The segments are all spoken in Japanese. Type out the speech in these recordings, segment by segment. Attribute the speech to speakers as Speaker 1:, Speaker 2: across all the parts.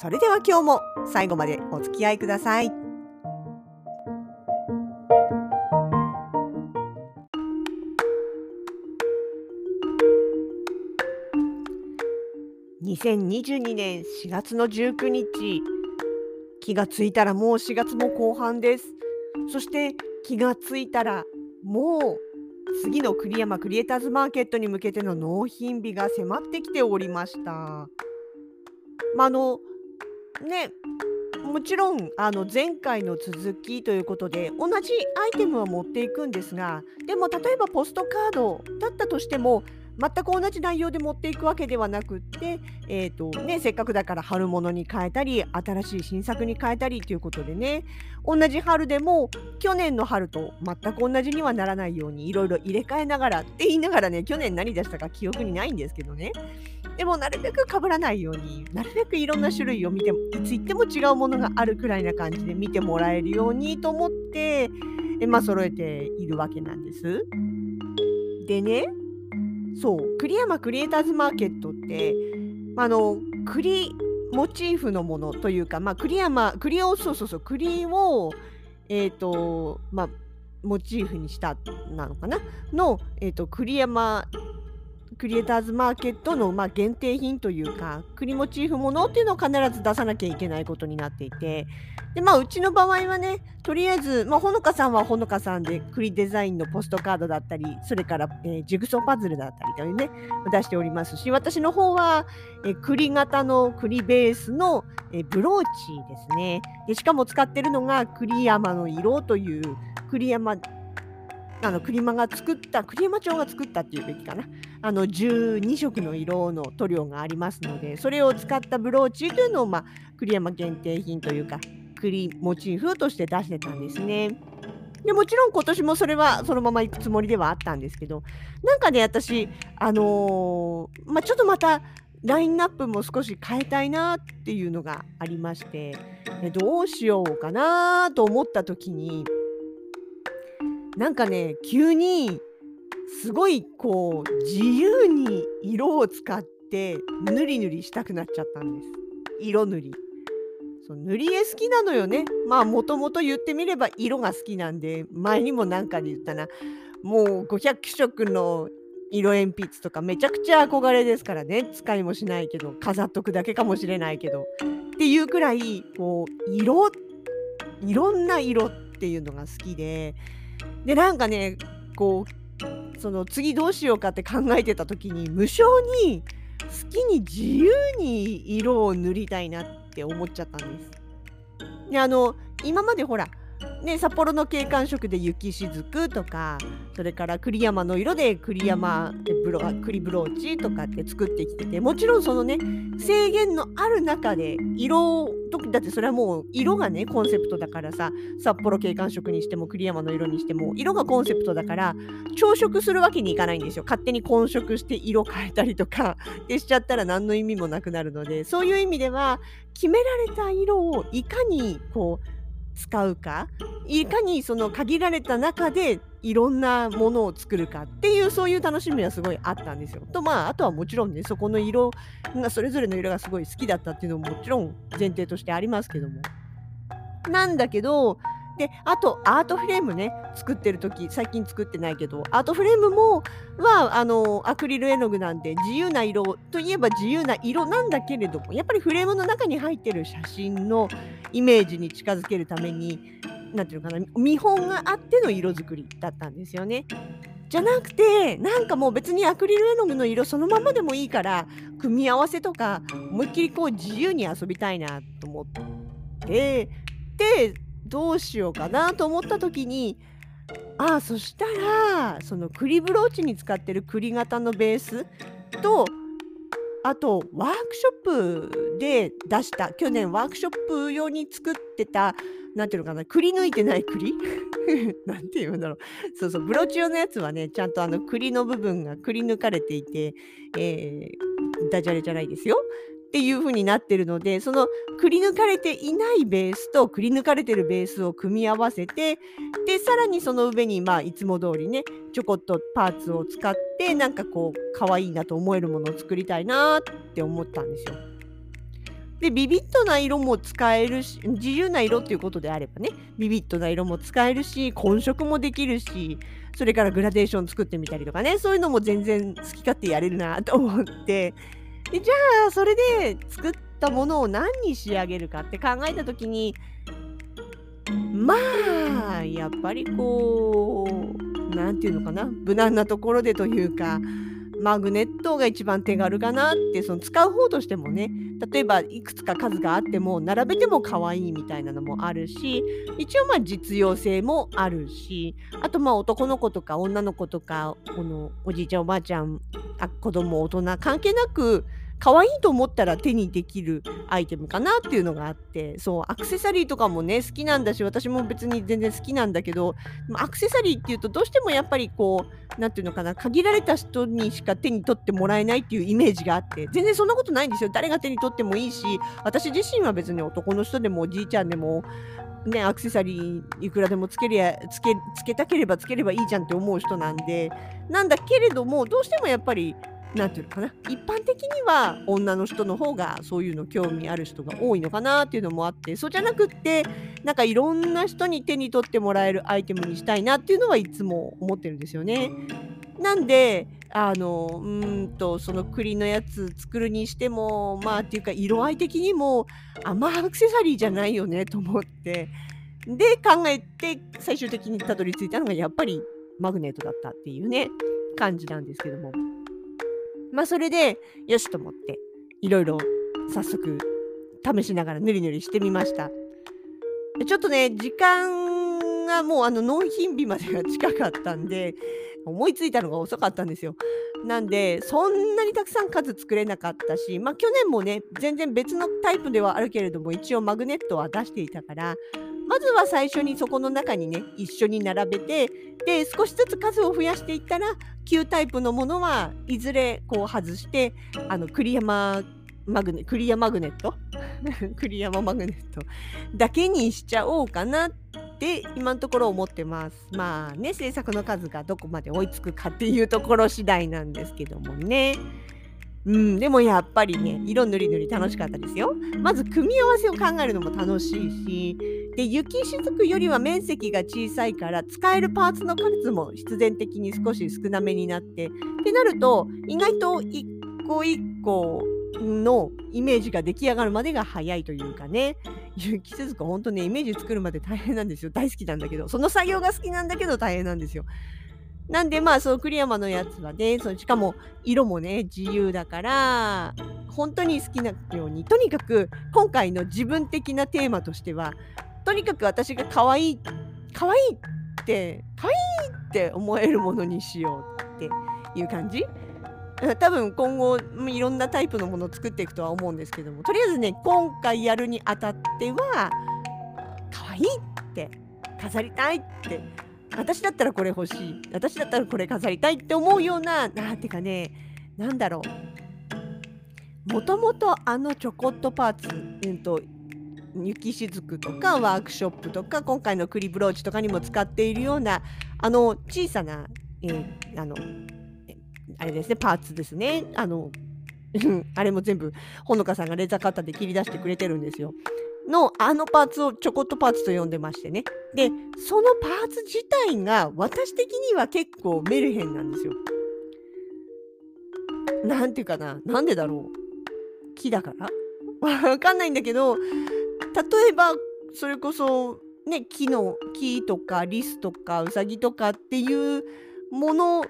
Speaker 1: それでは今日も最後までお付き合いください。2022年4月の19日気がついたらもう4月も後半ですそして気がついたらもう次の栗山クリエイターズマーケットに向けての納品日が迫ってきておりました。まあ、あのねもちろんあの前回の続きということで同じアイテムは持っていくんですがでも例えばポストカードだったとしても全く同じ内容で持っていくわけではなくって、えーとね、せっかくだから春物に変えたり新しい新作に変えたりということでね同じ春でも去年の春と全く同じにはならないようにいろいろ入れ替えながらって言いながらね去年何出したか記憶にないんですけどね。でもなるべく被らないようになるべくいろんな種類を見ていつ行っても違うものがあるくらいな感じで見てもらえるようにと思ってえまあ揃えているわけなんです。でねそう栗山クリエイターズマーケットってあの栗モチーフのものというか、まあ、栗山栗をそうそうそう栗をえっ、ー、とまあモチーフにしたなのかな？の、えーと栗山クリエイターズマーケットの、まあ、限定品というか栗モチーフものっていうのを必ず出さなきゃいけないことになっていてで、まあ、うちの場合はねとりあえず、まあ、ほのかさんはほのかさんで栗デザインのポストカードだったりそれから、えー、ジグソーパズルだったりというね出しておりますし私の方は、えー、栗型の栗ベースの、えー、ブローチですね。でしかも使ってるのが栗山の色という栗山あの栗山が作った栗山町が作ったっていうべきかな。あの12色の色の塗料がありますのでそれを使ったブローチというのを、まあ、栗山限定品というか栗モチーフとして出してたんですね。でもちろん今年もそれはそのまま行くつもりではあったんですけどなんかね私あのー、まあ、ちょっとまたラインナップも少し変えたいなっていうのがありましてどうしようかなと思った時になんかね急にすごいこう自由に色を使って塗り塗りしたくなっちゃったんです。色塗り。そう塗り絵好きなのよね。まあもともと言ってみれば色が好きなんで前にも何かで言ったな。もう500色の色鉛筆とかめちゃくちゃ憧れですからね。使いもしないけど飾っとくだけかもしれないけど。っていうくらいこう色いろんな色っていうのが好きで。でなんかねこうその次どうしようかって考えてた時に無性に好きに自由に色を塗りたいなって思っちゃったんです。であの今までほらね、札幌の景観色で雪しずくとかそれから栗山の色で栗山ブロ栗ブローチとかって作ってきててもちろんそのね制限のある中で色だってそれはもう色がねコンセプトだからさ札幌景観色にしても栗山の色にしても色がコンセプトだから朝食するわけにいかないんですよ。勝手に混色して色変えたりとか でしちゃったら何の意味もなくなるのでそういう意味では決められた色をいかにこう使うかいかにその限られた中でいろんなものを作るかっていうそういう楽しみはすごいあったんですよ。とまああとはもちろんねそこの色がそれぞれの色がすごい好きだったっていうのももちろん前提としてありますけども。なんだけどであとアートフレームね作ってる時最近作ってないけどアートフレームもはあのアクリル絵の具なんで自由な色といえば自由な色なんだけれどもやっぱりフレームの中に入ってる写真のイメージに近づけるために何ていうのかな見本があっての色作りだったんですよね。じゃなくてなんかもう別にアクリル絵の具の色そのままでもいいから組み合わせとか思いっきりこう自由に遊びたいなと思ってでどうしようかなと思った時にああそしたらその栗ブローチに使ってる栗型のベースとあとワークショップで出した去年ワークショップ用に作ってたなんていうのかなくり抜いてない栗 なんて言うんだろう。そうそうブローチ用のやつはねちゃんとあの栗の部分がくり抜かれていて、えー、ダジャレじゃないですよ。っていう風になってるのでそのくり抜かれていないベースとくり抜かれてるベースを組み合わせてでさらにその上にまあいつも通りねちょこっとパーツを使ってなんかこう可愛いなと思えるものを作りたいなって思ったんですよ。でビビッドな色も使えるし自由な色っていうことであればねビビッドな色も使えるし混色もできるしそれからグラデーション作ってみたりとかねそういうのも全然好き勝手やれるなと思ってでじゃあそれで作ったものを何に仕上げるかって考えた時にまあやっぱりこう何て言うのかな無難なところでというかマグネットが一番手軽かなってその使う方としてもね例えばいくつか数があっても並べても可愛いみたいなのもあるし一応まあ実用性もあるしあとまあ男の子とか女の子とかこのおじいちゃんおばあちゃんあ子供大人関係なく可愛いと思ったら手にできるアイテムかなっていうのがあってそうアクセサリーとかもね好きなんだし私も別に全然好きなんだけどアクセサリーっていうとどうしてもやっぱりこう何て言うのかな限られた人にしか手に取ってもらえないっていうイメージがあって全然そんなことないんですよ。誰が手に取ってもいいし私自身は別に男の人でもおじいちゃんでもね、アクセサリーいくらでもつけりゃつけつけたければつければいいじゃんって思う人なんでなんだけれどもどうしてもやっぱりなんていうのかな？一般的には女の人の方がそういうの興味ある人が多いのかなっていうのもあってそうじゃなくってなんかいろんな人に手に取ってもらえるアイテムにしたいなっていうのはいつも思ってるんですよね。なんであのうんとその栗のやつ作るにしてもまあっていうか色合い的にもあんまアクセサリーじゃないよねと思ってで考えて最終的にたどり着いたのがやっぱりマグネットだったっていうね感じなんですけども。まあそれでよしと思っていろいろ早速試しながらぬりぬりしてみました。ちょっとね時間がもうあの納品日までが近かったんで思いついたのが遅かったんですよ。なんでそんなにたくさん数作れなかったしまあ去年もね全然別のタイプではあるけれども一応マグネットは出していたからずは最初にそこの中にね一緒に並べてで少しずつ数を増やしていったら旧タイプのものはいずれこう外してあのクリアママグネクリアマグネット？クリアママグネットだけにしちゃおうかなって今のところ思ってます。まあね制作の数がどこまで追いつくかっていうところ次第なんですけどもね。うん、でもやっぱりね色塗り塗り楽しかったですよ。まず組み合わせを考えるのも楽しいしで雪しずくよりは面積が小さいから使えるパーツの数も必然的に少し少なめになってってなると意外と一個一個のイメージが出来上がるまでが早いというかね雪しずく本当ねイメージ作るまで大変なんですよ大好きなんだけどその作業が好きなんだけど大変なんですよ。なんでまあその栗山のやつはねそのしかも色もね自由だから本当に好きなようにとにかく今回の自分的なテーマとしてはとにかく私が可愛い可愛いって可愛いって思えるものにしようっていう感じ。多分今後いろんなタイプのものを作っていくとは思うんですけどもとりあえずね今回やるにあたっては可愛いって飾りたいって私だったらこれ欲しい。私だったらこれ飾りたいって思うようななんていうかねなんだろう。もともとあのちょこっとパーツ、うんと、雪しずくとかワークショップとか今回のクリブローチとかにも使っているようなあの小さな、えー、あのあれですねパーツですね。あの あれも全部ほのかさんがレザーカッターで切り出してくれてるんですよ。のあのパーツをちょこっとパーツと呼んでましてね。で、そのパーツ自体が私的には結構メルヘンなんですよ。なんていうかな。なんでだろう。木だから？わかんないんだけど、例えば、それこそ、ね、木の木とかリスとかウサギとかっていうもの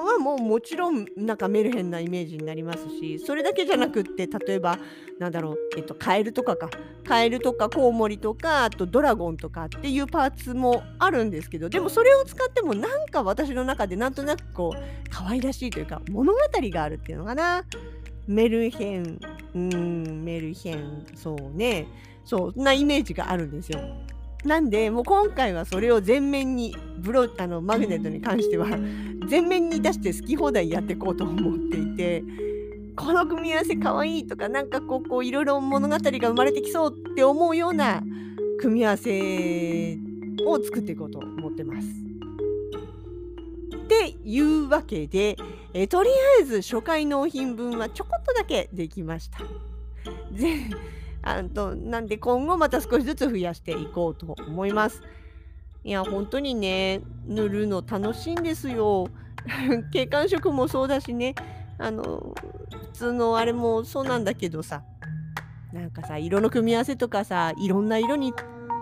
Speaker 1: もはもうもちろんなんかメルヘンなイメージになりますしそれだけじゃなくって例えばなんだろう、えっと、カエルとかか。カエルとかコウモリとかあとドラゴンとかっていうパーツもあるんですけどでもそれを使ってもなんか私の中でなんとなくこう可愛らしいというか物語があるっていうのかな。メルヘンうんメルヘンそうね。そんなイメージがあるんですよ。なんでもう今回はそれを全面にブロあのマグネットに関しては全面に出して好き放題やっていこうと思っていてこの組み合わせかわいいとかなんかこうこういろいろ物語が生まれてきそうって思うような組み合わせを作っていこうと思ってます。っていうわけで、えとりあえず初回納品分はちょこっとだけできました。ぜ あとなんで今後また少しずつ増やしていこうと思います。いや本当にね塗るの楽しいんですよ。景観色もそうだしねあの普通のあれもそうなんだけどさなんかさ色の組み合わせとかさいろんな色に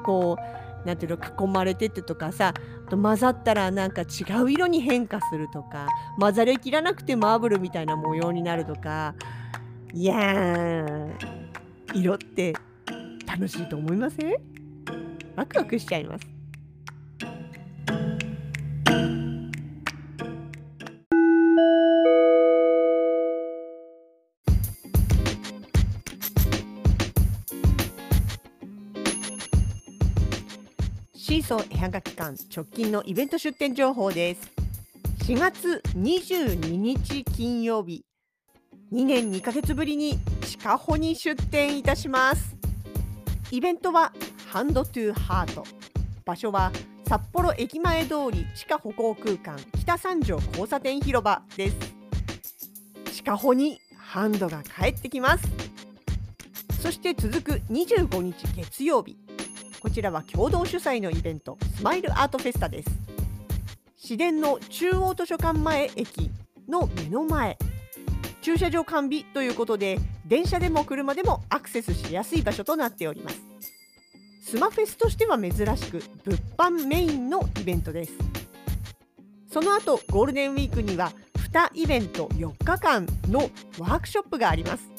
Speaker 1: こうなんていうの囲まれててとかさと混ざったらなんか違う色に変化するとか混ざりきらなくてマーブルみたいな模様になるとかいや色って楽しいと思いません？ワクワクしちゃいます。シーソー絵はがき館直近のイベント出店情報です。4月22日金曜日。2年2ヶ月ぶりに地下穂に出店いたします。イベントはハンドトゥーハート。場所は札幌駅前通り地下歩行空間北三条交差点広場です。地下穂にハンドが帰ってきます。そして続く25日月曜日。こちらは共同主催のイベントスマイルアートフェスタです。市電の中央図書館前駅の目の前。駐車場完備ということで電車でも車でもアクセスしやすい場所となっております。スマフェスとしては珍しく物販メインのイベントです。その後ゴールデンウィークには2イベント4日間のワークショップがあります。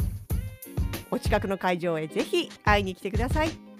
Speaker 1: お近くの会場へぜひ会いに来てください。